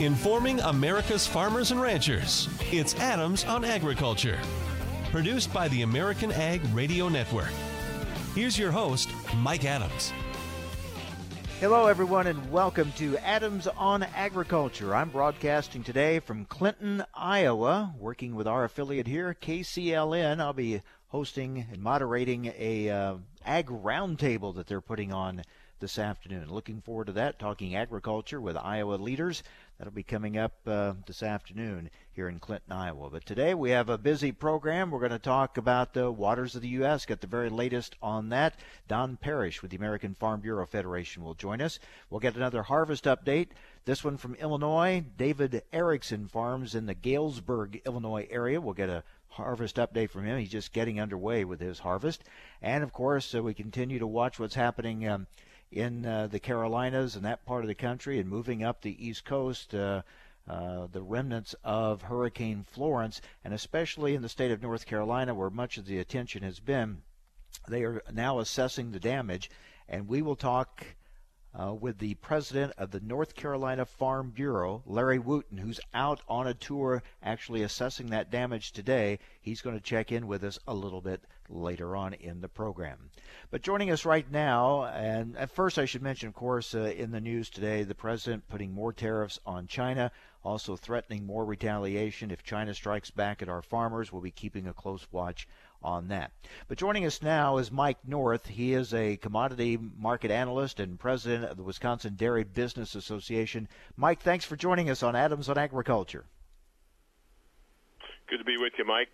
informing America's farmers and ranchers. It's Adams on Agriculture, produced by the American Ag Radio Network. Here's your host, Mike Adams. Hello, everyone, and welcome to Adams on Agriculture. I'm broadcasting today from Clinton, Iowa, working with our affiliate here, KCLN. I'll be hosting and moderating a uh, ag roundtable that they're putting on this afternoon. Looking forward to that, talking agriculture with Iowa leaders. That'll be coming up uh, this afternoon here in Clinton, Iowa. But today we have a busy program. We're going to talk about the waters of the U.S., get the very latest on that. Don Parrish with the American Farm Bureau Federation will join us. We'll get another harvest update. This one from Illinois. David Erickson farms in the Galesburg, Illinois area. We'll get a harvest update from him. He's just getting underway with his harvest. And of course, uh, we continue to watch what's happening. Um, in uh, the Carolinas and that part of the country and moving up the East Coast. Uh, uh, the remnants of Hurricane Florence, and especially in the state of North Carolina, where much of the attention has been, they are now assessing the damage. And we will talk uh, with the president of the North Carolina Farm Bureau, Larry Wooten, who's out on a tour actually assessing that damage today. He's going to check in with us a little bit later on in the program. But joining us right now, and at first I should mention, of course, uh, in the news today, the president putting more tariffs on China, also threatening more retaliation if China strikes back at our farmers. We'll be keeping a close watch on that. But joining us now is Mike North. He is a commodity market analyst and president of the Wisconsin Dairy Business Association. Mike, thanks for joining us on Adams on Agriculture. Good to be with you, Mike.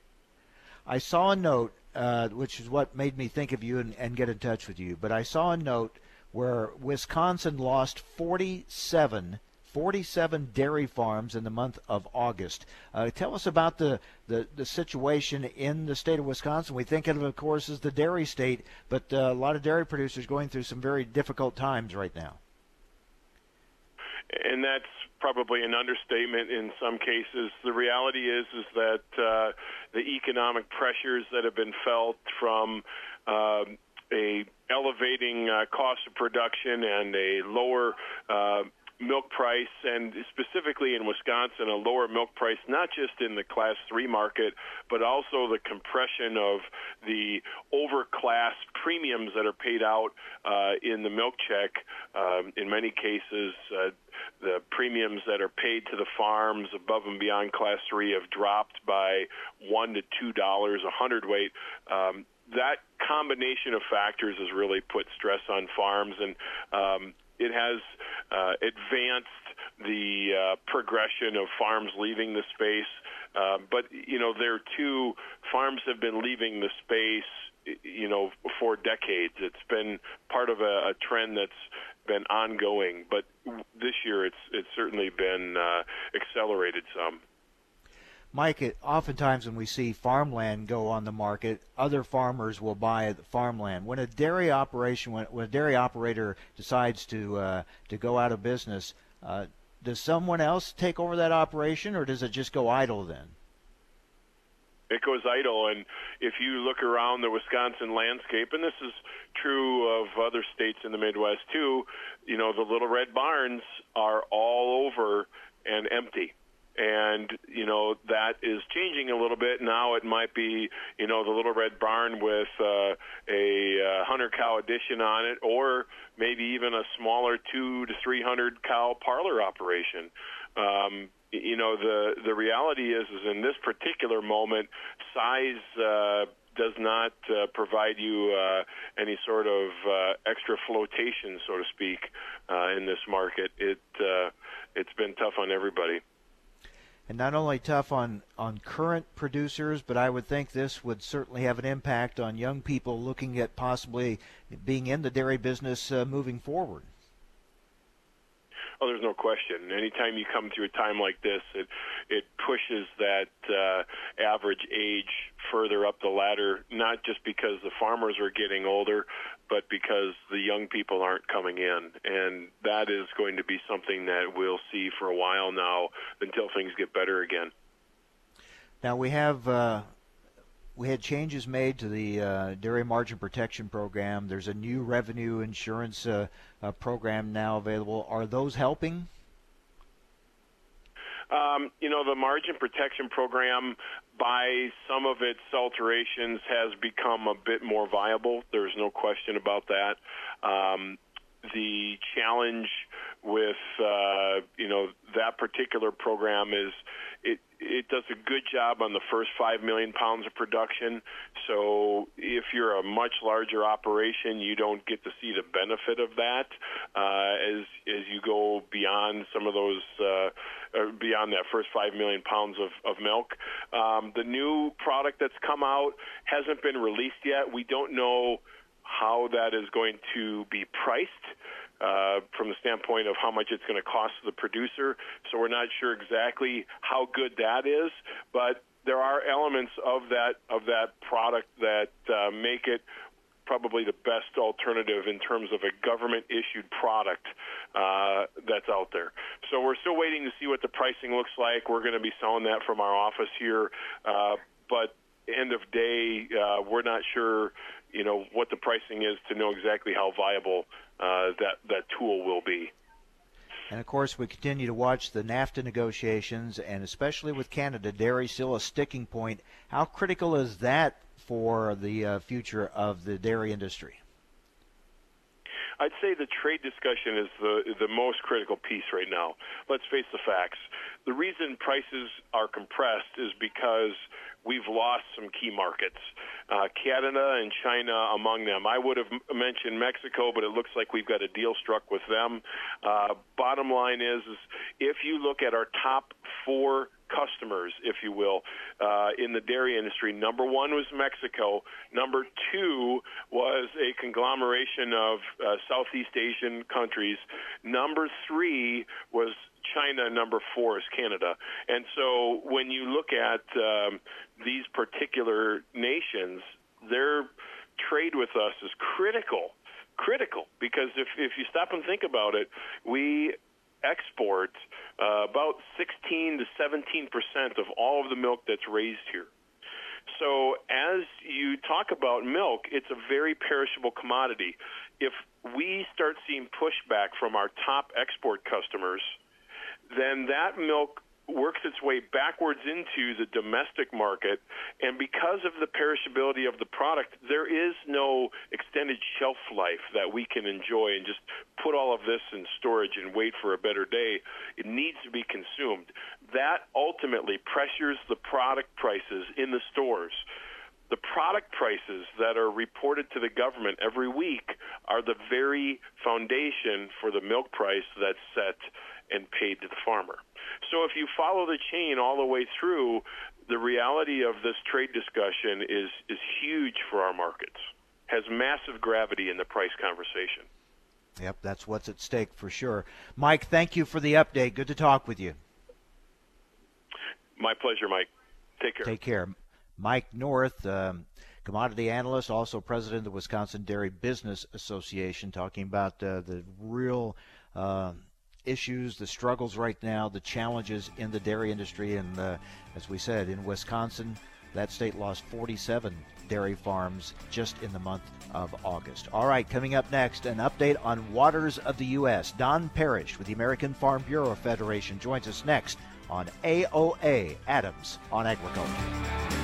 I saw a note uh, which is what made me think of you and, and get in touch with you. But I saw a note where Wisconsin lost 47 47 dairy farms in the month of August. Uh, tell us about the, the, the, situation in the state of Wisconsin. We think of it, of course, as the dairy state, but uh, a lot of dairy producers going through some very difficult times right now. And that's probably an understatement in some cases. The reality is is that uh, the economic pressures that have been felt from uh, a elevating uh, cost of production and a lower uh, milk price, and specifically in Wisconsin, a lower milk price, not just in the Class 3 market, but also the compression of the overclass premiums that are paid out uh, in the milk check. Um, in many cases, uh, the premiums that are paid to the farms above and beyond Class 3 have dropped by 1 to $2 a hundredweight. Um, that combination of factors has really put stress on farms, and um, it has uh, advanced the uh, progression of farms leaving the space. Uh, but you know, there too, farms have been leaving the space. You know, for decades, it's been part of a, a trend that's been ongoing. But this year, it's it's certainly been uh, accelerated some. Mike, oftentimes when we see farmland go on the market, other farmers will buy the farmland. When a dairy operation, when, when a dairy operator decides to uh, to go out of business, uh, does someone else take over that operation, or does it just go idle then? It goes idle, and if you look around the Wisconsin landscape, and this is true of other states in the Midwest too, you know the little red barns are all over and empty and you know that is changing a little bit now. It might be you know the little red barn with uh, a uh, hundred cow addition on it, or maybe even a smaller two to three hundred cow parlor operation. Um, you know the the reality is is in this particular moment, size. Uh, does not uh, provide you uh, any sort of uh, extra flotation, so to speak, uh, in this market. It uh, it's been tough on everybody and not only tough on, on current producers, but I would think this would certainly have an impact on young people looking at possibly being in the dairy business uh, moving forward. Oh, there's no question. Anytime you come through a time like this, it it pushes that uh, average age further up the ladder. Not just because the farmers are getting older, but because the young people aren't coming in. And that is going to be something that we'll see for a while now until things get better again. Now we have uh, we had changes made to the uh, dairy margin protection program. There's a new revenue insurance uh, uh program now available. Are those helping? Um, you know, the margin protection program, by some of its alterations, has become a bit more viable. There's no question about that. Um, the challenge with uh, you know that particular program is it does a good job on the first five million pounds of production. So if you're a much larger operation, you don't get to see the benefit of that uh, as as you go beyond some of those uh, beyond that first five million pounds of of milk. Um, the new product that's come out hasn't been released yet. We don't know how that is going to be priced uh, from the standpoint of how much it's going to cost the producer. So we're not sure exactly how good that is, but there are elements of that of that product that uh, make it probably the best alternative in terms of a government issued product uh, that's out there. So we're still waiting to see what the pricing looks like. We're going to be selling that from our office here, uh, but end of day, uh, we're not sure, you know, what the pricing is to know exactly how viable uh, that that tool will be. And of course, we continue to watch the NAFTA negotiations, and especially with Canada, dairy still a sticking point. How critical is that for the uh, future of the dairy industry? I'd say the trade discussion is the the most critical piece right now. Let's face the facts. The reason prices are compressed is because we've lost some key markets. Uh, Canada and China among them. I would have mentioned Mexico, but it looks like we've got a deal struck with them. Uh, bottom line is, is, if you look at our top four customers, if you will, uh, in the dairy industry, number one was Mexico. Number two was a conglomeration of uh, Southeast Asian countries. Number three was China, number four is Canada. And so when you look at um, these particular nations, their trade with us is critical. Critical because if if you stop and think about it, we export uh, about 16 to 17 percent of all of the milk that's raised here. So as you talk about milk, it's a very perishable commodity. If we start seeing pushback from our top export customers, then that milk works its way backwards into the domestic market and because of the perishability of the product there is no extended shelf life that we can enjoy and just put all of this in storage and wait for a better day. It needs to be consumed. That ultimately pressures the product prices in the stores. The product prices that are reported to the government every week are the very foundation for the milk price that's set and paid to the farmer. So if you follow the chain all the way through, the reality of this trade discussion is is huge for our markets. Has massive gravity in the price conversation. Yep, that's what's at stake for sure. Mike, thank you for the update. Good to talk with you. My pleasure, Mike. Take care. Take care. Mike North, um, commodity analyst, also president of the Wisconsin Dairy Business Association, talking about uh, the real uh, issues, the struggles right now, the challenges in the dairy industry. And uh, as we said, in Wisconsin, that state lost 47 dairy farms just in the month of August. All right, coming up next, an update on waters of the U.S. Don Parrish with the American Farm Bureau Federation joins us next on AOA Adams on Agriculture.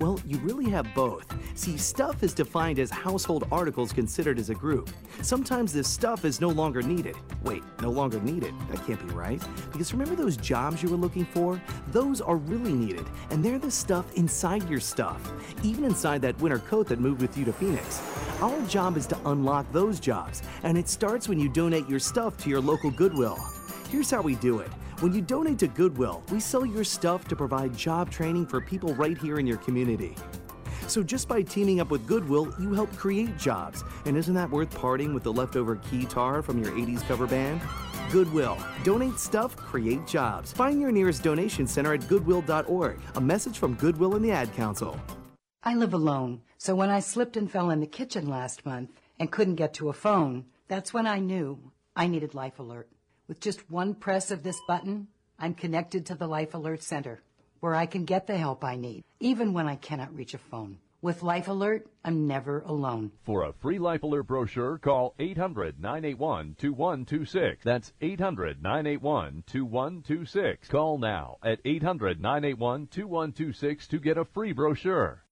Well, you really have both. See, stuff is defined as household articles considered as a group. Sometimes this stuff is no longer needed. Wait, no longer needed? That can't be right. Because remember those jobs you were looking for? Those are really needed, and they're the stuff inside your stuff. Even inside that winter coat that moved with you to Phoenix. Our job is to unlock those jobs, and it starts when you donate your stuff to your local Goodwill. Here's how we do it. When you donate to Goodwill, we sell your stuff to provide job training for people right here in your community. So just by teaming up with Goodwill, you help create jobs. And isn't that worth parting with the leftover keytar from your 80s cover band? Goodwill. Donate stuff, create jobs. Find your nearest donation center at goodwill.org. A message from Goodwill and the Ad Council. I live alone, so when I slipped and fell in the kitchen last month and couldn't get to a phone, that's when I knew I needed Life Alert. With just one press of this button, I'm connected to the Life Alert Center, where I can get the help I need, even when I cannot reach a phone. With Life Alert, I'm never alone. For a free Life Alert brochure, call 800 981 2126. That's 800 981 2126. Call now at 800 981 2126 to get a free brochure.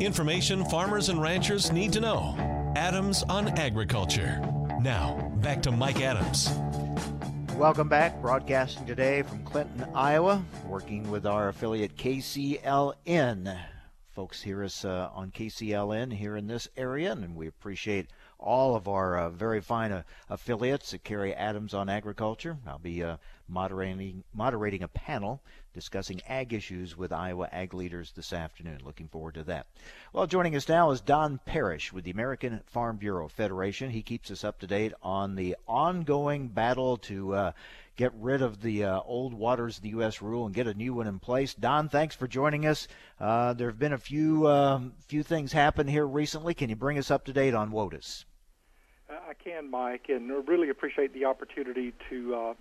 Information farmers and ranchers need to know. Adams on Agriculture. Now, back to Mike Adams. Welcome back. Broadcasting today from Clinton, Iowa, working with our affiliate KCLN. Folks hear us uh, on KCLN here in this area, and we appreciate all of our uh, very fine uh, affiliates that carry Adams on Agriculture. I'll be uh, moderating moderating a panel discussing ag issues with Iowa ag leaders this afternoon. Looking forward to that. Well, joining us now is Don Parrish with the American Farm Bureau Federation. He keeps us up to date on the ongoing battle to uh, get rid of the uh, old waters of the U.S. rule and get a new one in place. Don, thanks for joining us. Uh, there have been a few um, few things happen here recently. Can you bring us up to date on WOTUS? I can, Mike, and really appreciate the opportunity to uh,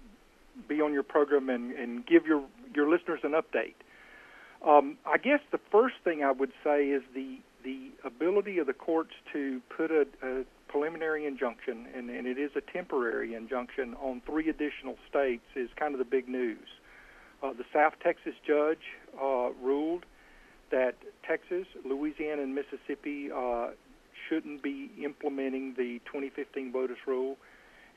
be on your program and, and give your your listeners an update. Um, I guess the first thing I would say is the the ability of the courts to put a, a preliminary injunction, and, and it is a temporary injunction on three additional states, is kind of the big news. Uh, the South Texas judge uh, ruled that Texas, Louisiana, and Mississippi uh, shouldn't be implementing the 2015 WOTUS rule.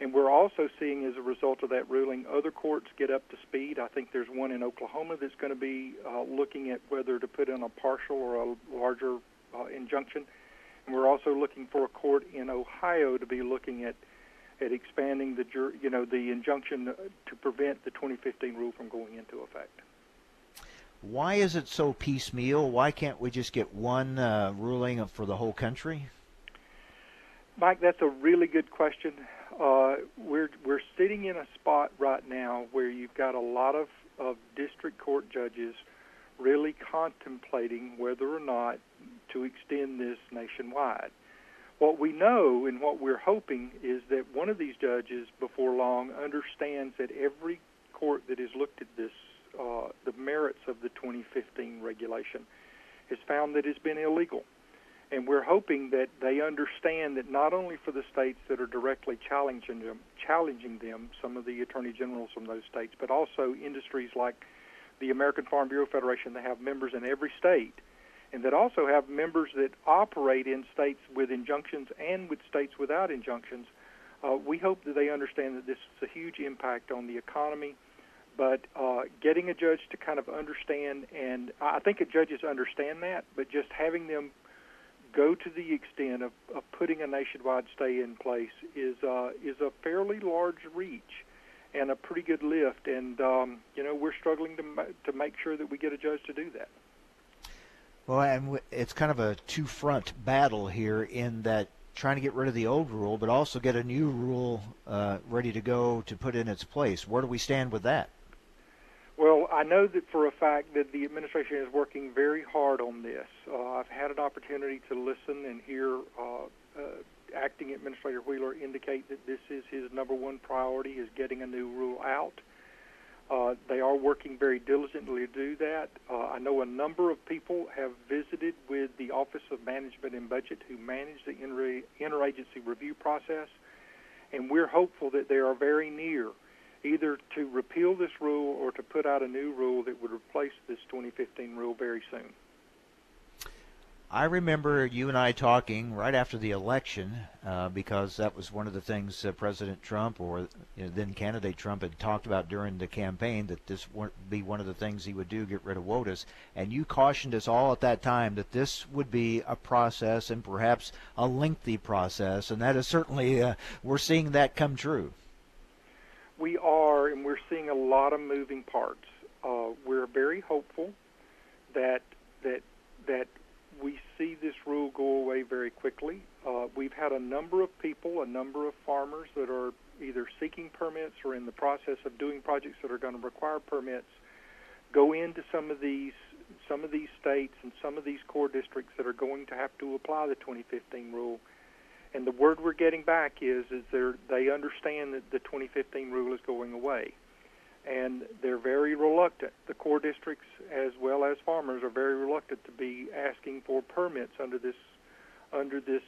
And we're also seeing, as a result of that ruling, other courts get up to speed. I think there's one in Oklahoma that's going to be uh, looking at whether to put in a partial or a larger uh, injunction. And we're also looking for a court in Ohio to be looking at at expanding the jur- you know the injunction to prevent the 2015 rule from going into effect. Why is it so piecemeal? Why can't we just get one uh, ruling for the whole country? Mike, that's a really good question. Uh, we're we're sitting in a spot right now where you've got a lot of, of district court judges really contemplating whether or not to extend this nationwide. What we know and what we're hoping is that one of these judges before long understands that every court that has looked at this, uh, the merits of the 2015 regulation, has found that it's been illegal and we're hoping that they understand that not only for the states that are directly challenging them, challenging them, some of the attorney generals from those states, but also industries like the American Farm Bureau Federation that have members in every state, and that also have members that operate in states with injunctions and with states without injunctions. Uh, we hope that they understand that this is a huge impact on the economy. But uh, getting a judge to kind of understand, and I think judges understand that, but just having them go to the extent of, of putting a nationwide stay in place is uh, is a fairly large reach and a pretty good lift. And um, you know we're struggling to to make sure that we get a judge to do that. Well, and it's kind of a two-front battle here in that trying to get rid of the old rule, but also get a new rule uh, ready to go to put in its place. Where do we stand with that? Well, I know that for a fact that the administration is working very hard on this. Uh, I've had an opportunity to listen and hear uh, uh, Acting Administrator Wheeler indicate that this is his number one priority: is getting a new rule out. Uh, they are working very diligently to do that. Uh, I know a number of people have visited with the Office of Management and Budget who manage the inter- interagency review process, and we're hopeful that they are very near either to repeal this rule or to put out a new rule that would replace this 2015 rule very soon. I remember you and I talking right after the election uh, because that was one of the things uh, President Trump or you know, then candidate Trump had talked about during the campaign that this would be one of the things he would do, get rid of WOTUS. And you cautioned us all at that time that this would be a process and perhaps a lengthy process, and that is certainly uh, we're seeing that come true. We are, and we're seeing a lot of moving parts. Uh, we're very hopeful that that that we see this rule go away very quickly. Uh, we've had a number of people, a number of farmers that are either seeking permits or in the process of doing projects that are going to require permits go into some of these some of these states and some of these Corps districts that are going to have to apply the 2015 rule. And the word we're getting back is is they understand that the 2015 rule is going away and they're very reluctant. The Corps districts, as well as farmers, are very reluctant to be asking for permits under this under this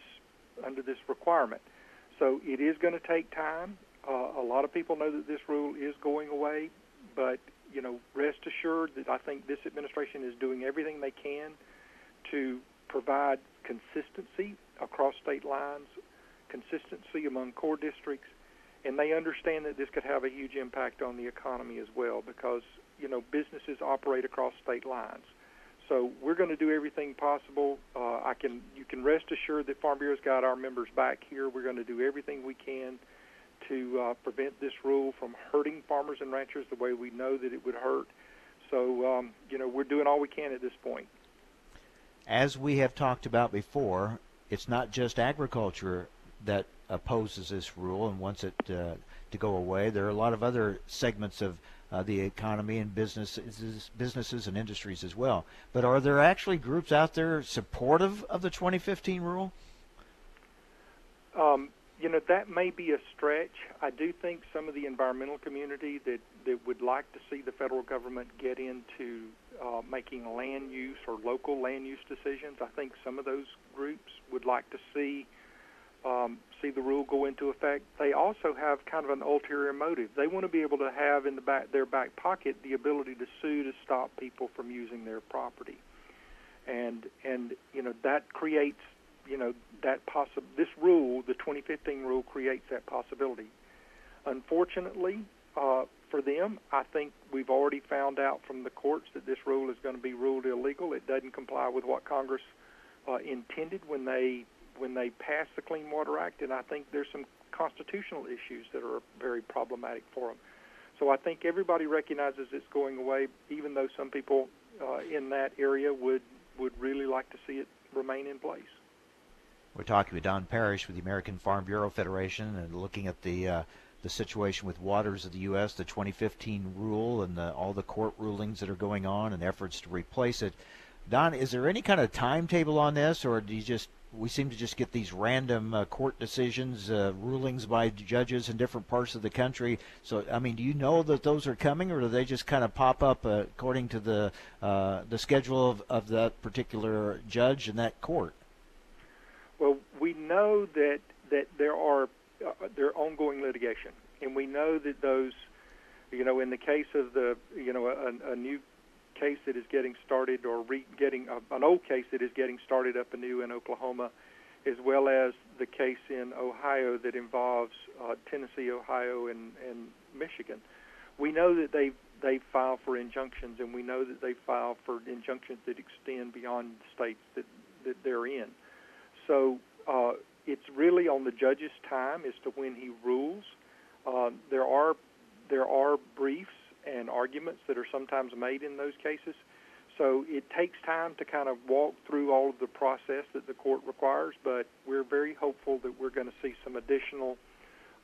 under this requirement. So it is going to take time. Uh, a lot of people know that this rule is going away, but you know, rest assured that I think this administration is doing everything they can to provide consistency across state lines, consistency among Corps districts, and they understand that this could have a huge impact on the economy as well because you know businesses operate across state lines. So we're going to do everything possible. Uh, I can you can rest assured that Farm Bureau's got our members back here. We're going to do everything we can to uh, prevent this rule from hurting farmers and ranchers the way we know that it would hurt. So um, you know we're doing all we can at this point. As we have talked about before, it's not just agriculture that opposes this rule and wants it uh, to go away. There are a lot of other segments of uh, the economy and businesses, businesses and industries as well. But are there actually groups out there supportive of the 2015 rule? Um, you know that may be a stretch. I do think some of the environmental community that that would like to see the federal government get into uh, making land use or local land use decisions. I think some of those groups would like to see um, see the rule go into effect, they also have kind of an ulterior motive. They want to be able to have in the back their back pocket the ability to sue to stop people from using their property, and and you know that creates you know that possible. This rule, the 2015 rule, creates that possibility. Unfortunately, uh, for them, I think we've already found out from the courts that this rule is going to be ruled illegal. It doesn't comply with what Congress uh, intended when they when they passed the Clean Water Act, and I think there's some constitutional issues that are very problematic for them. So I think everybody recognizes it's going away, even though some people uh, in that area would would really like to see it remain in place. We're talking with Don Parrish with the American Farm Bureau Federation and looking at the uh, the situation with waters of the U.S., the 2015 rule, and the, all the court rulings that are going on and efforts to replace it. Don, is there any kind of timetable on this, or do you just we seem to just get these random uh, court decisions, uh, rulings by judges in different parts of the country. So, I mean, do you know that those are coming, or do they just kind of pop up uh, according to the uh, the schedule of, of that particular judge in that court? Well, we know that that there are uh, there ongoing litigation, and we know that those, you know, in the case of the, you know, a, a new case that is getting started or re- getting uh, an old case that is getting started up anew in Oklahoma, as well as the case in Ohio that involves uh, Tennessee, Ohio, and, and Michigan. We know that they they file for injunctions, and we know that they file for injunctions that extend beyond the states that, that they're in. So uh, it's really on the judge's time as to when he rules. Uh, there are there are briefs and arguments that are sometimes made in those cases. So it takes time to kind of walk through all of the process that the court requires, but we're very hopeful that we're going to see some additional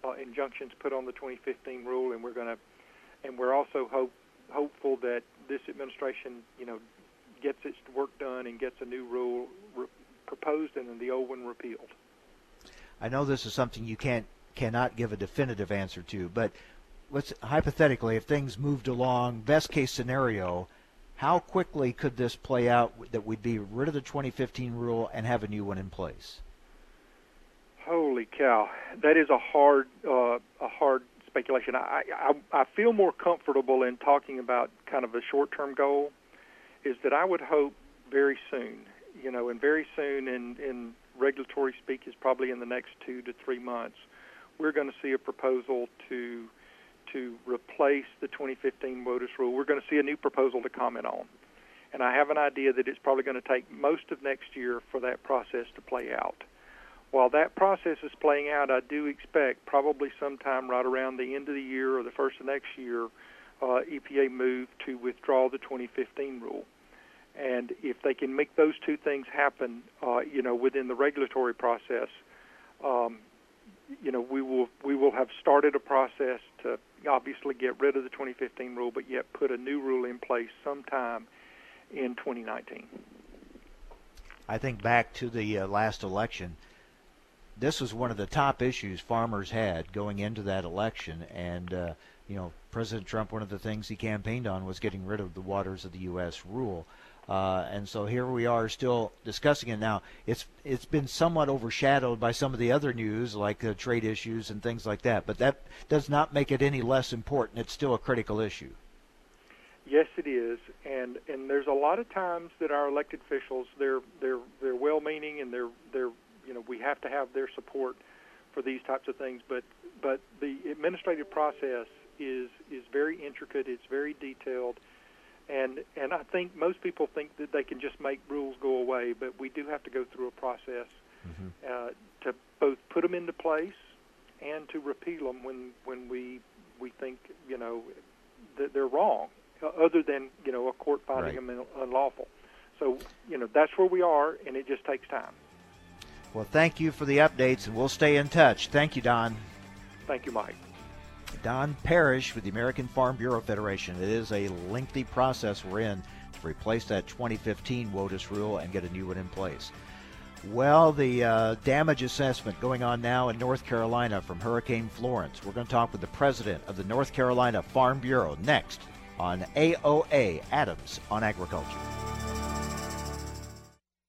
uh, injunctions put on the 2015 rule, and we're going to, and we're also hope, hopeful that this administration, you know, gets its work done and gets a new rule re- proposed and then the old one repealed. I know this is something you can't cannot give a definitive answer to, but let's hypothetically, if things moved along, best case scenario, how quickly could this play out that we'd be rid of the 2015 rule and have a new one in place? Holy cow, that is a hard uh, a hard speculation. I, I I feel more comfortable in talking about kind of a short term goal. Is that I would hope very soon, you know, and very soon in in regulatory speak is probably in the next two to three months. We're going to see a proposal to to replace the 2015 WOTUS rule. We're going to see a new proposal to comment on, and I have an idea that it's probably going to take most of next year for that process to play out. While that process is playing out, I do expect probably sometime right around the end of the year or the first of next year, uh, EPA move to withdraw the 2015 rule. And if they can make those two things happen, uh, you know, within the regulatory process, um, you know, we will we will have started a process to obviously get rid of the 2015 rule, but yet put a new rule in place sometime in 2019. I think back to the uh, last election. This was one of the top issues farmers had going into that election, and uh, you know, President Trump, one of the things he campaigned on was getting rid of the waters of the U.S. rule. Uh, and so here we are still discussing it now. It's it's been somewhat overshadowed by some of the other news, like uh, trade issues and things like that. But that does not make it any less important. It's still a critical issue. Yes, it is, and and there's a lot of times that our elected officials they're they're they're well-meaning and they're they're you know we have to have their support for these types of things, but but the administrative process is is very intricate. It's very detailed and and I think most people think that they can just make rules go away, but we do have to go through a process mm-hmm. uh, to both put them into place and to repeal them when when we we think you know that they're wrong, uh, other than you know a court finding right. them unlawful. So you know that's where we are, and it just takes time. Well, thank you for the updates, and we'll stay in touch. Thank you, Don. Thank you, Mike. Don Parrish with the American Farm Bureau Federation. It is a lengthy process we're in to replace that 2015 WOTUS rule and get a new one in place. Well, the uh, damage assessment going on now in North Carolina from Hurricane Florence. We're going to talk with the president of the North Carolina Farm Bureau next on AOA Adams on Agriculture.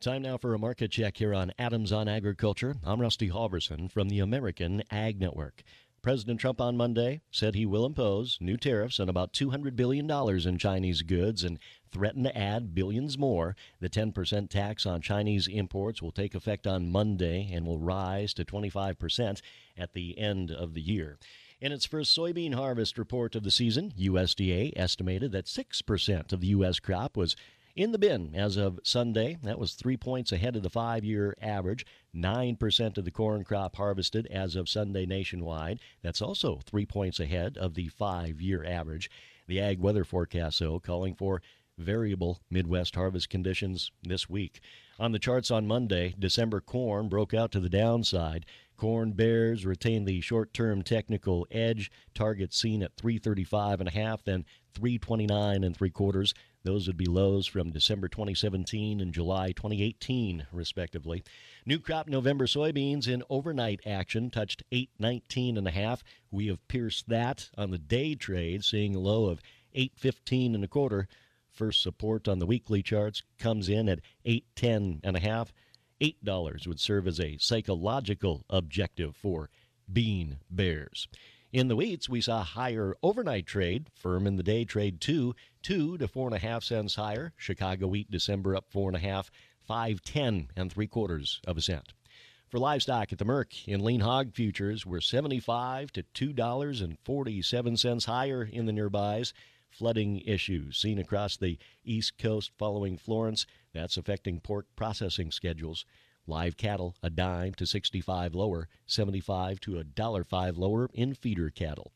Time now for a market check here on Adams on Agriculture. I'm Rusty Halverson from the American Ag Network. President Trump on Monday said he will impose new tariffs on about $200 billion in Chinese goods and threaten to add billions more. The 10% tax on Chinese imports will take effect on Monday and will rise to 25% at the end of the year. In its first soybean harvest report of the season, USDA estimated that 6% of the U.S. crop was in the bin as of Sunday. That was three points ahead of the five year average. 9% of the corn crop harvested as of Sunday nationwide. That's also three points ahead of the five year average. The ag weather forecast, though, calling for variable Midwest harvest conditions this week. On the charts on Monday, December corn broke out to the downside. Corn bears retain the short-term technical edge. Target seen at 335 and a half, then 329 and three quarters. Those would be lows from December 2017 and July 2018, respectively. New crop November soybeans in overnight action touched 819 and a half. We have pierced that on the day trade, seeing a low of 815 and a quarter. First support on the weekly charts comes in at 810 and a half. $8 would serve as a psychological objective for bean bears. In the wheats, we saw higher overnight trade, firm in the day trade two, two to four and a half cents higher. Chicago wheat December up four and a half, five ten and three quarters of a cent. For livestock at the Merc in lean hog futures, we're 75 to two dollars and forty-seven cents higher in the nearbys. Flooding issues seen across the east coast following Florence. That's affecting pork processing schedules. Live cattle a dime to 65 lower, 75 to a dollar 5 lower in feeder cattle.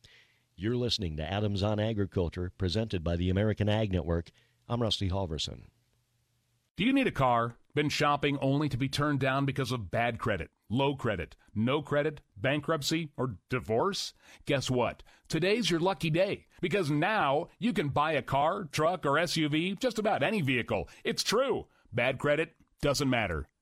You're listening to Adams on Agriculture, presented by the American Ag Network. I'm Rusty Halverson. Do you need a car? Been shopping only to be turned down because of bad credit, low credit, no credit, bankruptcy, or divorce? Guess what? Today's your lucky day because now you can buy a car, truck, or SUV, just about any vehicle. It's true. Bad credit doesn't matter.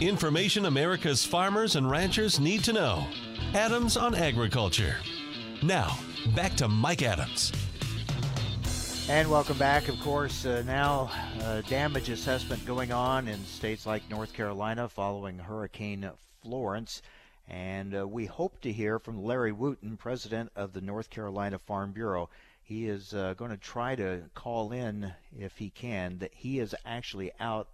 Information America's farmers and ranchers need to know. Adams on Agriculture. Now, back to Mike Adams. And welcome back. Of course, uh, now uh, damage assessment going on in states like North Carolina following Hurricane Florence. And uh, we hope to hear from Larry Wooten, president of the North Carolina Farm Bureau. He is uh, going to try to call in, if he can, that he is actually out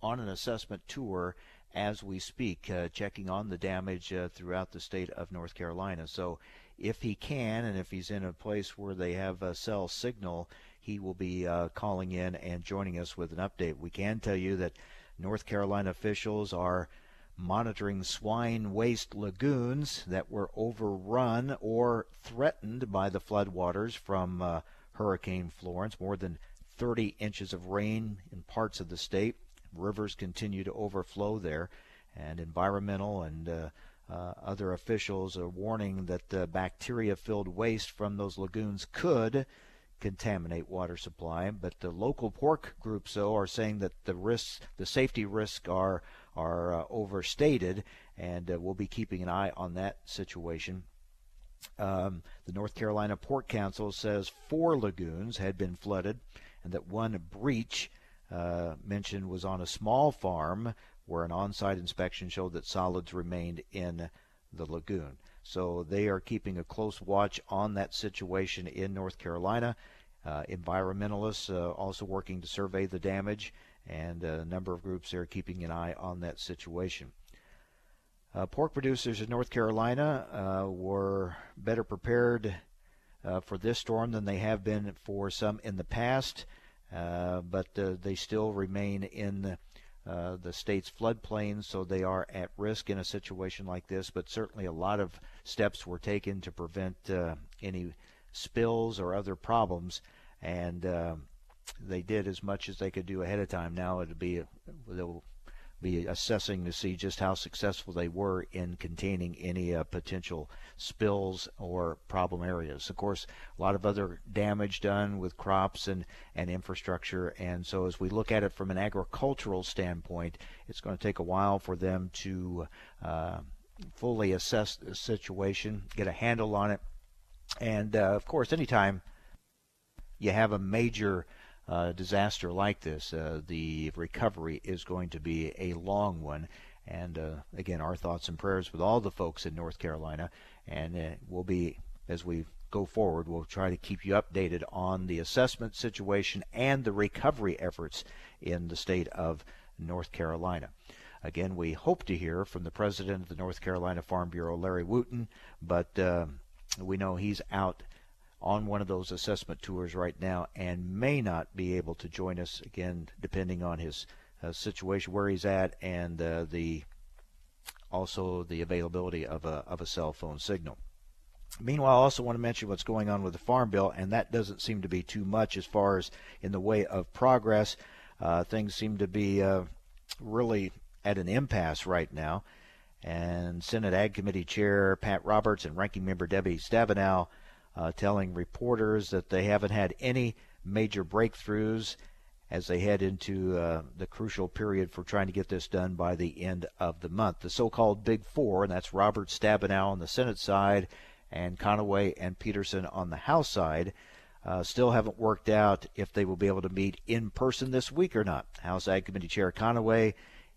on an assessment tour as we speak, uh, checking on the damage uh, throughout the state of North Carolina. So, if he can, and if he's in a place where they have a cell signal, he will be uh, calling in and joining us with an update. We can tell you that North Carolina officials are monitoring swine waste lagoons that were overrun or threatened by the floodwaters from uh, Hurricane Florence. More than 30 inches of rain in parts of the state. Rivers continue to overflow there, and environmental and uh, uh, other officials are warning that the bacteria-filled waste from those lagoons could contaminate water supply. But the local pork groups, though, are saying that the risks, the safety risks, are are uh, overstated, and uh, we'll be keeping an eye on that situation. Um, the North Carolina Pork Council says four lagoons had been flooded, and that one breach uh, mentioned was on a small farm where an on-site inspection showed that solids remained in the lagoon. So they are keeping a close watch on that situation in North Carolina. Uh, environmentalists uh, also working to survey the damage, and a number of groups there keeping an eye on that situation. Uh, pork producers in North Carolina uh, were better prepared uh, for this storm than they have been for some in the past. Uh, but they still remain in the, uh, the state's floodplain, so they are at risk in a situation like this. But certainly, a lot of steps were taken to prevent any spills or other problems, and they did as much as they could do ahead of time. Now it'll be they'll be assessing to see just how successful they were in containing any uh, potential spills or problem areas. Of course, a lot of other damage done with crops and, and infrastructure. And so, as we look at it from an agricultural standpoint, it's going to take a while for them to uh, fully assess the situation, get a handle on it. And uh, of course, anytime you have a major uh, disaster like this, uh, the recovery is going to be a long one. And uh, again, our thoughts and prayers with all the folks in North Carolina, and we'll be, as we've go forward, we'll try to keep you updated on the assessment situation and the recovery efforts in the state of North Carolina. Again, we hope to hear from the president of the North Carolina Farm Bureau, Larry Wooten, but uh, we know he's out on one of those assessment tours right now and may not be able to join us again, depending on his uh, situation, where he's at, and uh, the also the availability of a of a cell phone signal. Meanwhile, I also want to mention what's going on with the Farm Bill, and that doesn't seem to be too much as far as in the way of progress. Uh, things seem to be uh, really at an impasse right now. And Senate Ag Committee Chair Pat Roberts and Ranking Member Debbie Stabenow uh, telling reporters that they haven't had any major breakthroughs as they head into uh, the crucial period for trying to get this done by the end of the month. The so called Big Four, and that's Robert Stabenow on the Senate side and Conaway and Peterson on the House side, uh, still haven't worked out if they will be able to meet in person this week or not. House Ag Committee Chair Conaway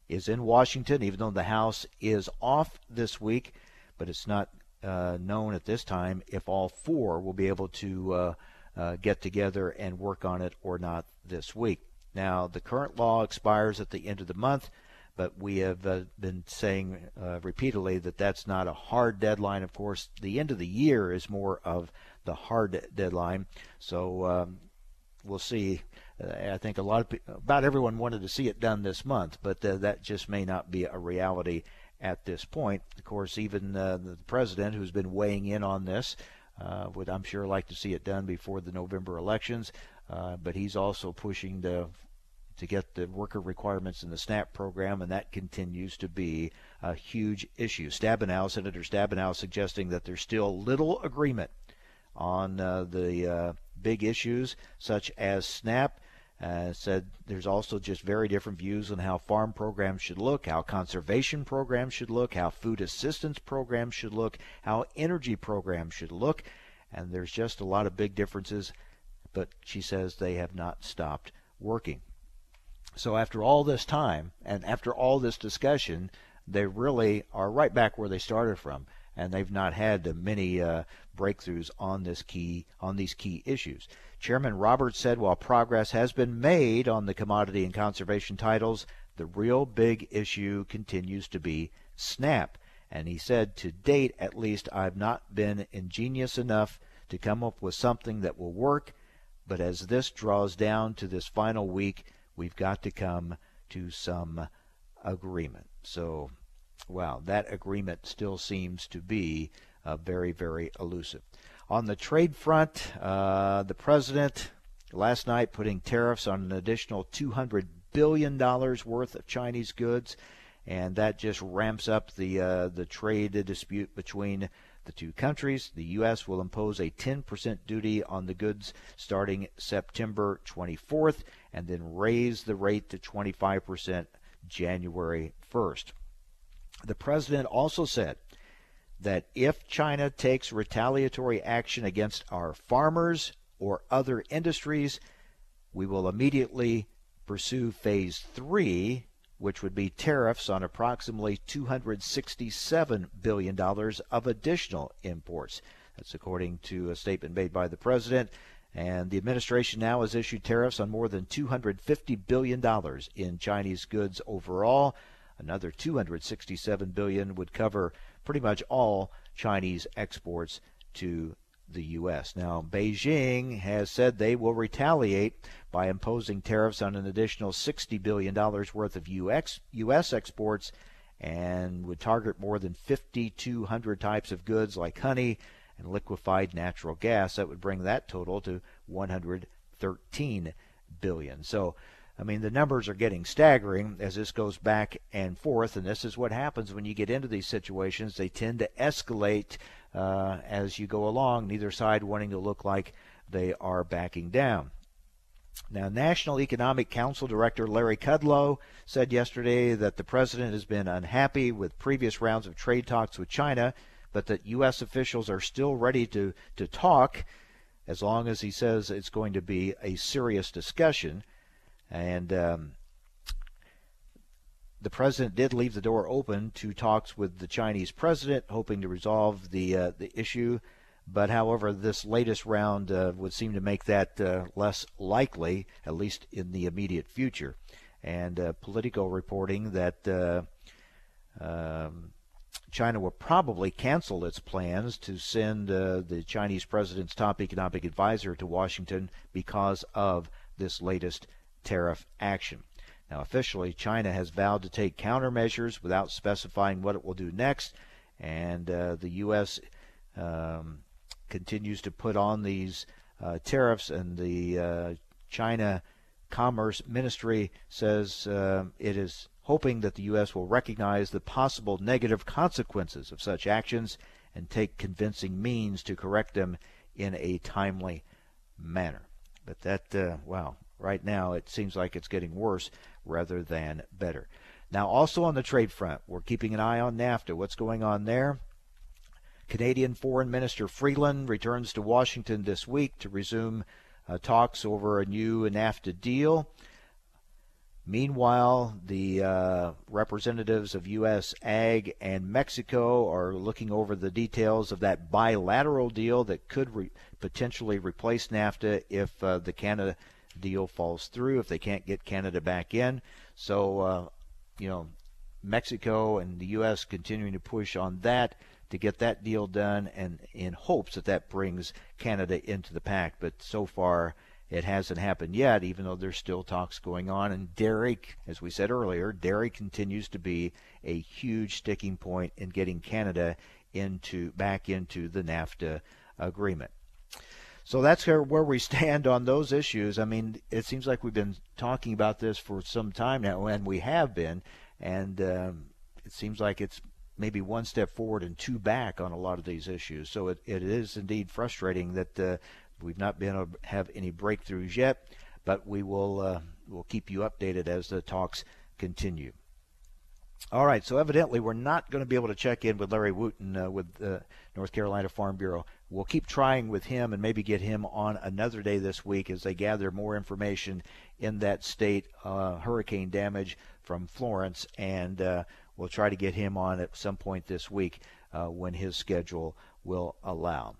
is in Washington, even though the House is off this week, but it's not uh, known at this time if all four will be able to uh, uh, get together and work on it or not this week. Now, the current law expires at the end of the month, but we have uh, been saying repeatedly that that's not a hard deadline. Of course, the end of the year is more of the hard deadline. So um, we'll see. I think a lot of people, about everyone wanted to see it done this month, but uh, that just may not be a reality at this point. Of course, even uh, the president, who's been weighing in on this, uh, would I'm sure like to see it done before the November elections. Uh, but he's also pushing to to get the worker requirements in the SNAP program, and that continues to be a huge issue. Stabenow, Senator Stabenow, suggesting that there's still little agreement on uh, the uh, big issues such as SNAP. Uh, said there's also just very different views on how farm programs should look, how conservation programs should look, how food assistance programs should look, how energy programs should look, and there's just a lot of big differences. But she says they have not stopped working. So after all this time and after all this discussion, they really are right back where they started from and they've not had many uh, breakthroughs on this key on these key issues. Chairman Roberts said while progress has been made on the commodity and conservation titles, the real big issue continues to be SNAP. And he said, to date at least, I've not been ingenious enough to come up with something that will work. But as this draws down to this final week, we've got to come to some agreement. So Wow, that agreement still seems to be uh, very, very elusive. On the trade front, uh, the president last night putting tariffs on an additional $200 billion worth of Chinese goods, and that just ramps up the uh, the trade dispute between the two countries. The U.S. will impose a 10% duty on the goods starting September 24th, and then raise the rate to 25% January 1st. The president also said that if China takes retaliatory action against our farmers or other industries, we will immediately pursue phase three, which would be tariffs on approximately $267 billion of additional imports. That's according to a statement made by the president. And the administration now has issued tariffs on more than $250 billion in Chinese goods overall. Another 267 billion would cover pretty much all Chinese exports to the U.S. Now, Beijing has said they will retaliate by imposing tariffs on an additional $60 billion worth of US, U.S. exports and would target more than 5,200 types of goods like honey and liquefied natural gas. That would bring that total to 113 billion. So I mean, the numbers are getting staggering as this goes back and forth, and this is what happens when you get into these situations. They tend to escalate uh, as you go along, neither side wanting to look like they are backing down. Now, National Economic Council Director Larry Kudlow said yesterday that the president has been unhappy with previous rounds of trade talks with China, but that U.S. officials are still ready to, to talk as long as he says it's going to be a serious discussion. And um, the president did leave the door open to talks with the Chinese president, hoping to resolve the uh, the issue. But however, this latest round uh, would seem to make that uh, less likely, at least in the immediate future. And uh, Politico reporting that uh, um, China will probably cancel its plans to send uh, the Chinese president's top economic advisor to Washington because of this latest tariff action. Now, officially, China has vowed to take countermeasures without specifying what it will do next, and uh, the U.S. Um, continues to put on these uh, tariffs, and the uh, China Commerce Ministry says uh, it is hoping that the U.S. will recognize the possible negative consequences of such actions and take convincing means to correct them in a timely manner. But that, uh, wow, right now it seems like it's getting worse rather than better. Now, also on the trade front, we're keeping an eye on NAFTA. What's going on there? Canadian Foreign Minister Freeland returns to Washington this week to resume uh, talks over a new NAFTA deal. Meanwhile, the uh, representatives of U.S. Ag and Mexico are looking over the details of that bilateral deal that could re- potentially replace NAFTA if uh, the Canada deal falls through, if they can't get Canada back in. So, uh, you know, Mexico and the U.S. continuing to push on that to get that deal done, and in hopes that that brings Canada into the pact. But so far, it hasn't happened yet, even though there's still talks going on. And dairy, as we said earlier, dairy continues to be a huge sticking point in getting Canada into back into the NAFTA agreement. So that's where we stand on those issues. I mean, it seems like we've been talking about this for some time now, and we have been, and um, it seems like it's maybe one step forward and two back on a lot of these issues. So it, it is indeed frustrating that uh, we've not been able to have any breakthroughs yet, but we will uh, will keep you updated as the talks continue. All right, so evidently we're not going to be able to check in with Larry Wooten uh, with the uh, North Carolina Farm Bureau. We'll keep trying with him and maybe get him on another day this week as they gather more information in that state uh, hurricane damage from Florence and uh, We'll try to get him on at some point this week uh, when his schedule will allow.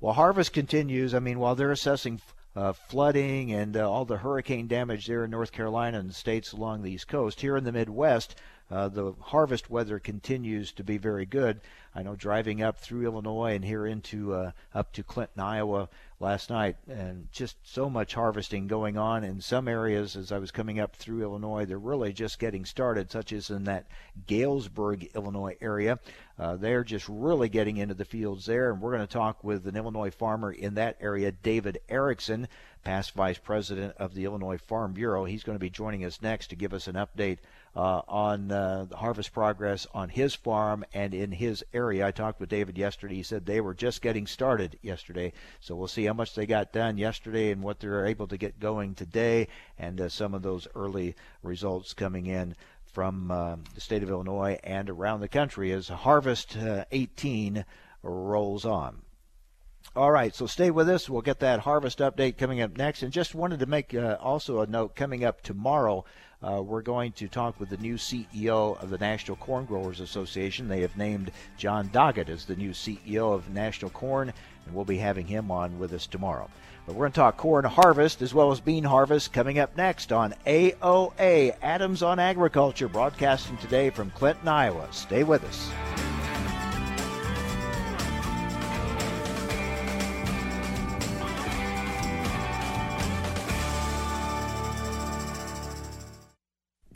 Well, harvest continues. I mean, while they're assessing uh, flooding and uh, all the hurricane damage there in North Carolina and states along the East Coast, here in the Midwest, uh, the harvest weather continues to be very good. I know driving up through Illinois and here into uh, up to Clinton, Iowa, last night, and just so much harvesting going on in some areas. As I was coming up through Illinois, they're really just getting started, such as in that Galesburg, Illinois area. Uh, they're just really getting into the fields there, and we're going to talk with an Illinois farmer in that area, David Erickson, past vice president of the Illinois Farm Bureau. He's going to be joining us next to give us an update uh, on uh, the harvest progress on his farm and in his area. I talked with David yesterday. He said they were just getting started yesterday, so we'll see how much they got done yesterday and what they're able to get going today, and uh, some of those early results coming in from uh, the state of Illinois and around the country as Harvest uh, 18 rolls on. All right, so stay with us. We'll get that harvest update coming up next. And just wanted to make uh, also a note coming up tomorrow. Uh, we're going to talk with the new CEO of the National Corn Growers Association. They have named Jon Doggett as the new CEO of National Corn, and we'll be having him on with us tomorrow. But we're going to talk corn harvest as well as bean harvest coming up next on AOA Adams on Agriculture, broadcasting today from Clinton, Iowa. Stay with us.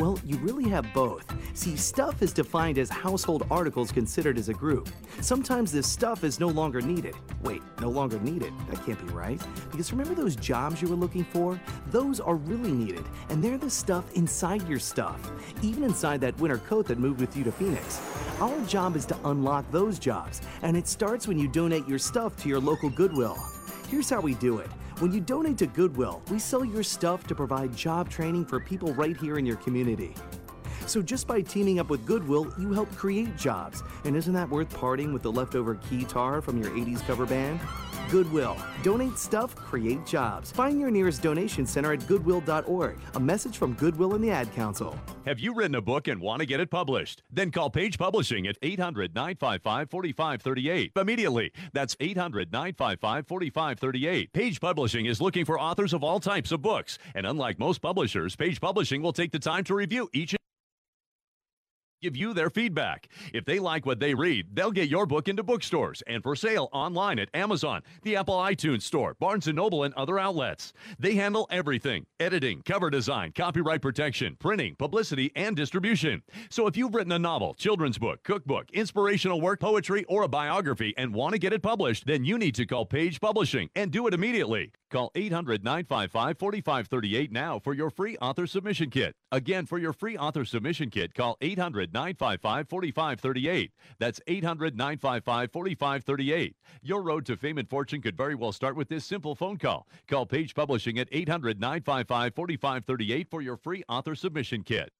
Well, you really have both. See, stuff is defined as household articles considered as a group. Sometimes this stuff is no longer needed. Wait, no longer needed? That can't be right. Because remember those jobs you were looking for? Those are really needed, and they're the stuff inside your stuff. Even inside that winter coat that moved with you to Phoenix. Our job is to unlock those jobs, and it starts when you donate your stuff to your local Goodwill. Here's how we do it. When you donate to Goodwill, we sell your stuff to provide job training for people right here in your community. So just by teaming up with Goodwill, you help create jobs. And isn't that worth parting with the leftover keytar from your 80s cover band? Goodwill. Donate stuff, create jobs. Find your nearest donation center at goodwill.org. A message from Goodwill and the Ad Council. Have you written a book and want to get it published? Then call Page Publishing at 800 955 4538 immediately. That's 800 955 4538. Page Publishing is looking for authors of all types of books. And unlike most publishers, Page Publishing will take the time to review each give you their feedback. If they like what they read, they'll get your book into bookstores and for sale online at Amazon, the Apple iTunes Store, Barnes & Noble, and other outlets. They handle everything, editing, cover design, copyright protection, printing, publicity, and distribution. So if you've written a novel, children's book, cookbook, inspirational work, poetry, or a biography and want to get it published, then you need to call Page Publishing and do it immediately. Call 800 955 4538 now for your free author submission kit. Again, for your free author submission kit, call 800 955 4538. That's 800 955 4538. Your road to fame and fortune could very well start with this simple phone call. Call Page Publishing at 800 955 4538 for your free author submission kit.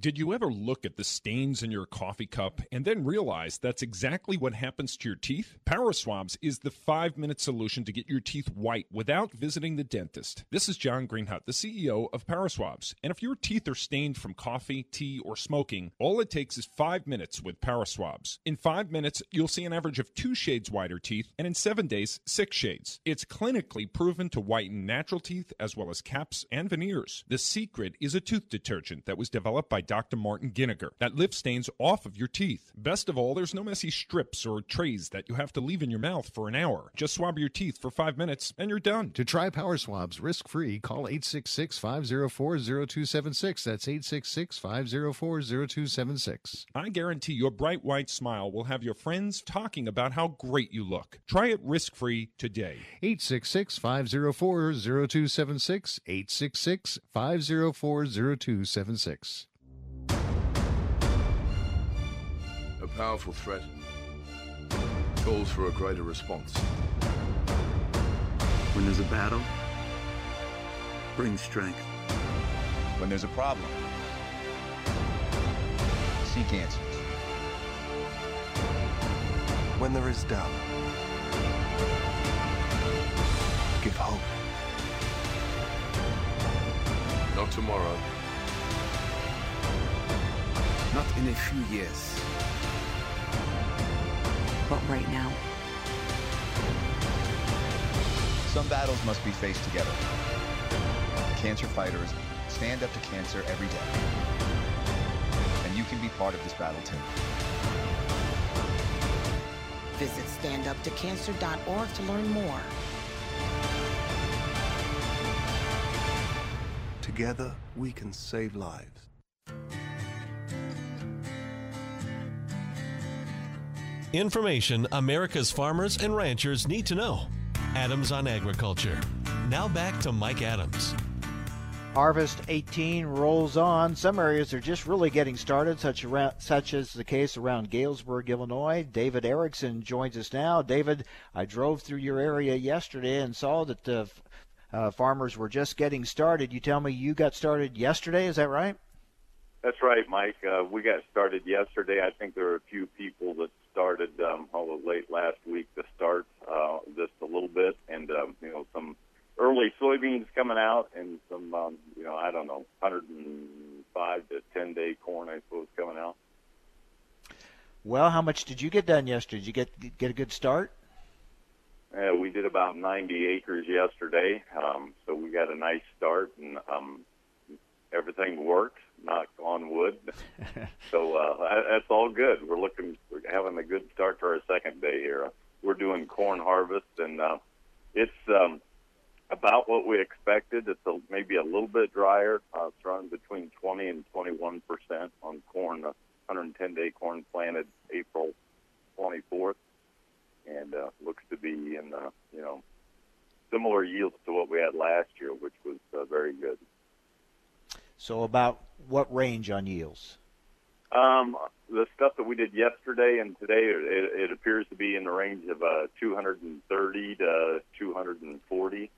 Did you ever look at the stains in your coffee cup and then realize that's exactly what happens to your teeth? Power Swabs is the five minute solution to get your teeth white without visiting the dentist. This is John Greenhut, the CEO of Power Swabs. And if your teeth are stained from coffee, tea, or smoking, all it takes is five minutes with Power Swabs. In five minutes, you'll see an average of two shades whiter teeth, and in seven days, six shades. It's clinically proven to whiten natural teeth as well as caps and veneers. The secret is a tooth detergent that was developed by Dr. Martin Giniger that lifts stains off of your teeth. Best of all, there's no messy strips or trays that you have to leave in your mouth for an hour. Just swab your teeth for five minutes and you're done. To try Power Swabs risk free, call 866 504 0276. That's 866 504 0276. I guarantee your bright white smile will have your friends talking about how great you look. Try it risk free today. 866 504 0276. 866 504 0276. Powerful threat calls for a greater response. When there's a battle, bring strength. When there's a problem, seek answers. When there is doubt, give hope. Not tomorrow. Not in a few years. But right now. Some battles must be faced together. Cancer fighters stand up to cancer every day. And you can be part of this battle too. Visit standuptocancer.org to learn more. Together, we can save lives. Information America's farmers and ranchers need to know. Adams on Agriculture. Now back to Mike Adams. Harvest 18 rolls on. Some areas are just really getting started, such, around, such as the case around Galesburg, Illinois. David Erickson joins us now. David, I drove through your area yesterday and saw that the uh, farmers were just getting started. You tell me you got started yesterday, is that right? That's right, Mike. Uh, we got started yesterday. I think there are a few people that started um, all late last week to start uh, just a little bit, and um, you know some early soybeans coming out, and some um, you know I don't know 105 to 10 day corn I suppose coming out. Well, how much did you get done yesterday? Did you get get a good start? Uh, we did about 90 acres yesterday, um, so we got a nice start, and um, everything worked. Knock on wood. so uh, that's all good. We're looking, we're having a good start to our second day here. We're doing corn harvest, and uh, it's um, about what we expected. It's a, maybe a little bit drier. Uh, it's running between 20 and 21 percent on corn. Uh, 110 day corn planted April 24th, and uh, looks to be in uh, you know similar yields to what we had last year, which was uh, very good. So about what range on yields? Um, the stuff that we did yesterday and today, it, it appears to be in the range of uh, 230 to 240.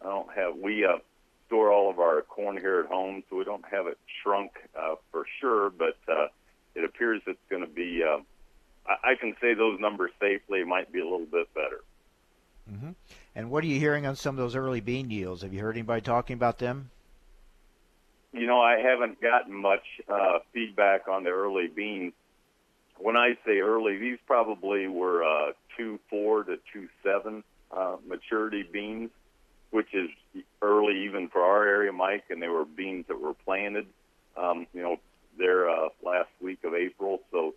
I don't have we uh, store all of our corn here at home, so we don't have it shrunk uh, for sure, but uh, it appears it's going to be. Uh, I, I can say those numbers safely. It might be a little bit better. Mm-hmm. And what are you hearing on some of those early bean yields? Have you heard anybody talking about them? You know, I haven't gotten much uh, feedback on the early beans. When I say early, these probably were uh, two four to two seven uh, maturity beans, which is early even for our area, Mike. And they were beans that were planted, um, you know, there uh, last week of April. So,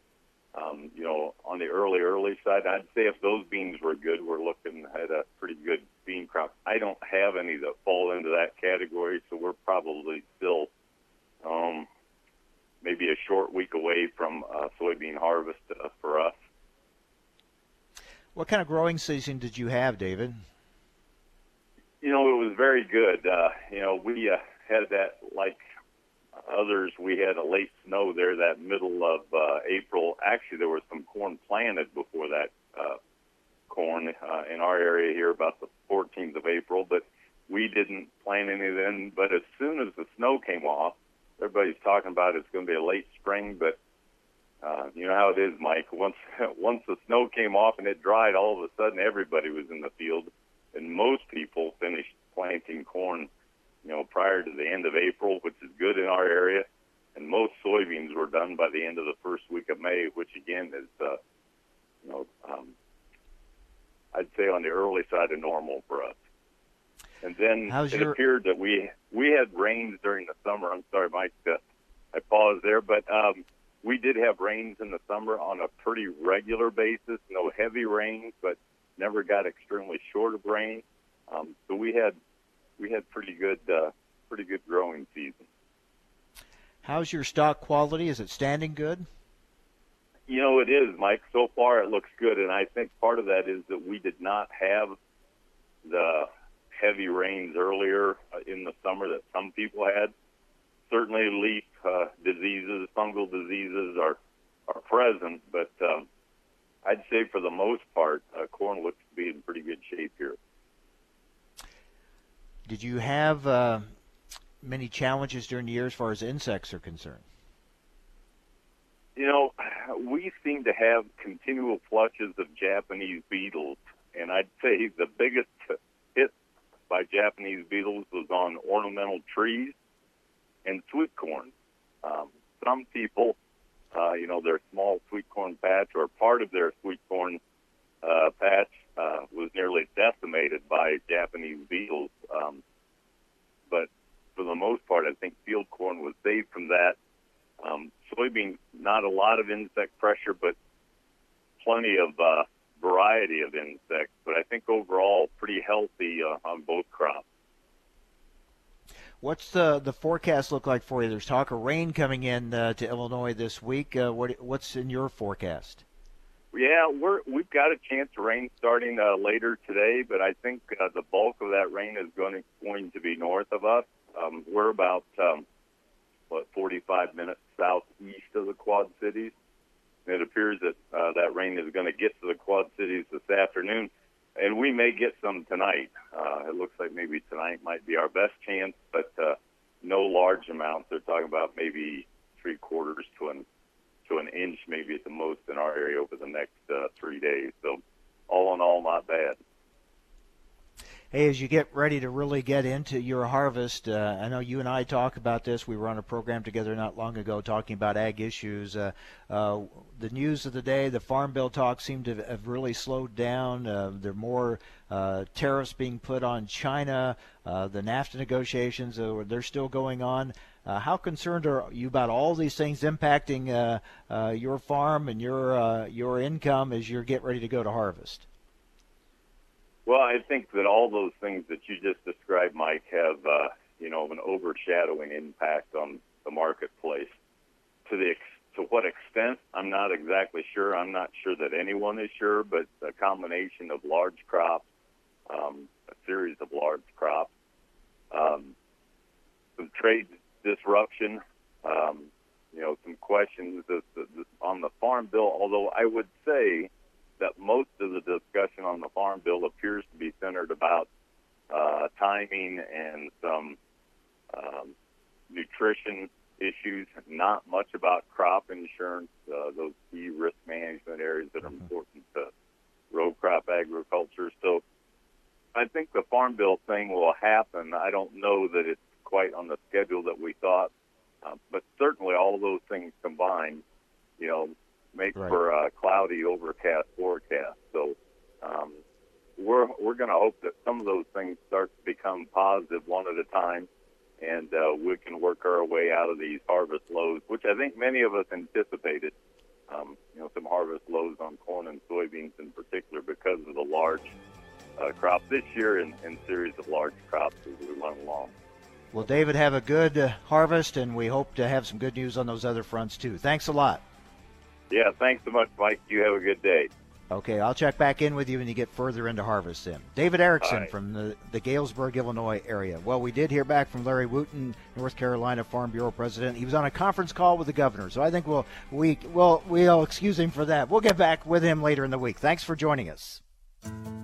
um, you know, on the early early side, I'd say if those beans were good, we're looking at a pretty good bean crop. I don't have any that fall into that category, so we're probably still um, maybe a short week away from uh, soybean harvest uh, for us. What kind of growing season did you have, David? You know, it was very good. Uh, you know, we uh, had that like others. We had a late snow there that middle of uh, April. Actually, there was some corn planted before that uh, corn uh, in our area here about the 14th of April, but we didn't plant any then. But as soon as the snow came off, everybody's talking about it's going to be a late spring, but uh, you know how it is, Mike. Once once the snow came off and it dried, all of a sudden everybody was in the field, and most people finished planting corn, you know, prior to the end of April, which is good in our area. And most soybeans were done by the end of the first week of May, which again is, uh, you know, um, I'd say on the early side of normal for us. And then How's it your- appeared that we we had rains during the summer. I'm sorry, Mike. Uh, I paused there, but um, we did have rains in the summer on a pretty regular basis. No heavy rains, but never got extremely short of rain. Um, so we had we had pretty good uh, pretty good growing season. How's your stalk quality? Is it standing good? You know, it is, Mike. So far, it looks good, and I think part of that is that we did not have the heavy rains earlier uh, in the summer that some people had. Certainly, leaf uh, diseases, fungal diseases are are present, but um, I'd say for the most part, uh, corn looks to be in pretty good shape here. Did you have uh, many challenges during the year as far as insects are concerned? You know, we seem to have continual flushes of Japanese beetles, and I'd say the biggest hit by Japanese beetles was on ornamental trees and sweet corn. Um, some people, uh, you know, their small sweet corn patch or part of their sweet corn uh, patch uh, was nearly decimated by Japanese beetles. Um, but for the most part, I think field corn was saved from that. Um, soybeans, not a lot of insect pressure, but plenty of uh, variety of insects. But I think overall, pretty healthy uh, on both crops. What's the the forecast look like for you? There's talk of rain coming in uh, to Illinois this week. Uh, what what's in your forecast? Yeah, we're we've got a chance of rain starting uh, later today, but I think uh, the bulk of that rain is going to going to be north of us. Um, we're about um, what 45 minutes southeast of the Quad Cities. It appears that uh, that rain is going to get to the Quad Cities this afternoon, and we may get some tonight. Uh, it looks like maybe tonight might be our best chance, but uh, no large amounts. They're talking about maybe three quarters to an to an inch, maybe at the most, in our area over the next uh, three days. So, all in all, not bad. Hey, as you get ready to really get into your harvest, uh, I know you and I talk about this. We were on a program together not long ago talking about ag issues. Uh, uh, the news of the day, the Farm Bill talks seem to have really slowed down. Uh, there are more uh, tariffs being put on China. Uh, the NAFTA negotiations, they're still going on. how concerned are you about all these things impacting your farm and your your income as you get ready to go to harvest? Well, I think that all those things that you just described, Mike, have uh, you know an overshadowing impact on the marketplace. To the ex- to what extent, I'm not exactly sure. I'm not sure that anyone is sure, but a combination of large crops, um, a series of large crops, um, some trade disruption, um, you know, some questions on the farm bill. Although I would say that most of the discussion on the farm bill appears to be centered about uh, timing and some um, nutrition issues, not much about crop insurance, uh, those key risk management areas that are mm-hmm. important to row crop agriculture. So I think the farm bill thing will happen. I don't know that it's quite on the schedule that we thought, uh, but certainly all of those things combined, you know, make right. for a cloudy, overcast forecast. So um, we're we're going to hope that some of those things start to become positive one at a time, and uh, we can work our way out of these harvest lows, which I think many of us anticipated. Um, you know, some harvest lows on corn and soybeans in particular because of the large uh, crop this year and, and series of large crops as we run along. Well, David, have a good uh, harvest, and we hope to have some good news on those other fronts too. Thanks a lot. Yeah, thanks so much, Mike. You have a good day. Okay, I'll check back in with you when you get further into harvest then. David Erickson right. from the, the Galesburg, Illinois area. Well, we did hear back from Larry Wooten, North Carolina Farm Bureau president. He was on a conference call with the governor, so I think we'll we well we'll excuse him for that. We'll get back with him later in the week. Thanks for joining us.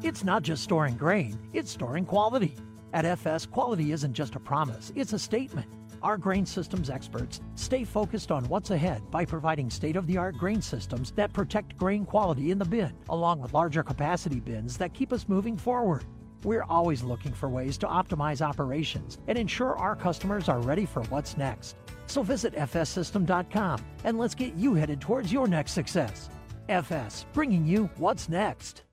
It's not just storing grain, it's storing quality. At FS, quality isn't just a promise, it's a statement. Our grain systems experts stay focused on what's ahead by providing state of the art grain systems that protect grain quality in the bin, along with larger capacity bins that keep us moving forward. We're always looking for ways to optimize operations and ensure our customers are ready for what's next. So visit fssystem.com and let's get you headed towards your next success. FS, bringing you what's next.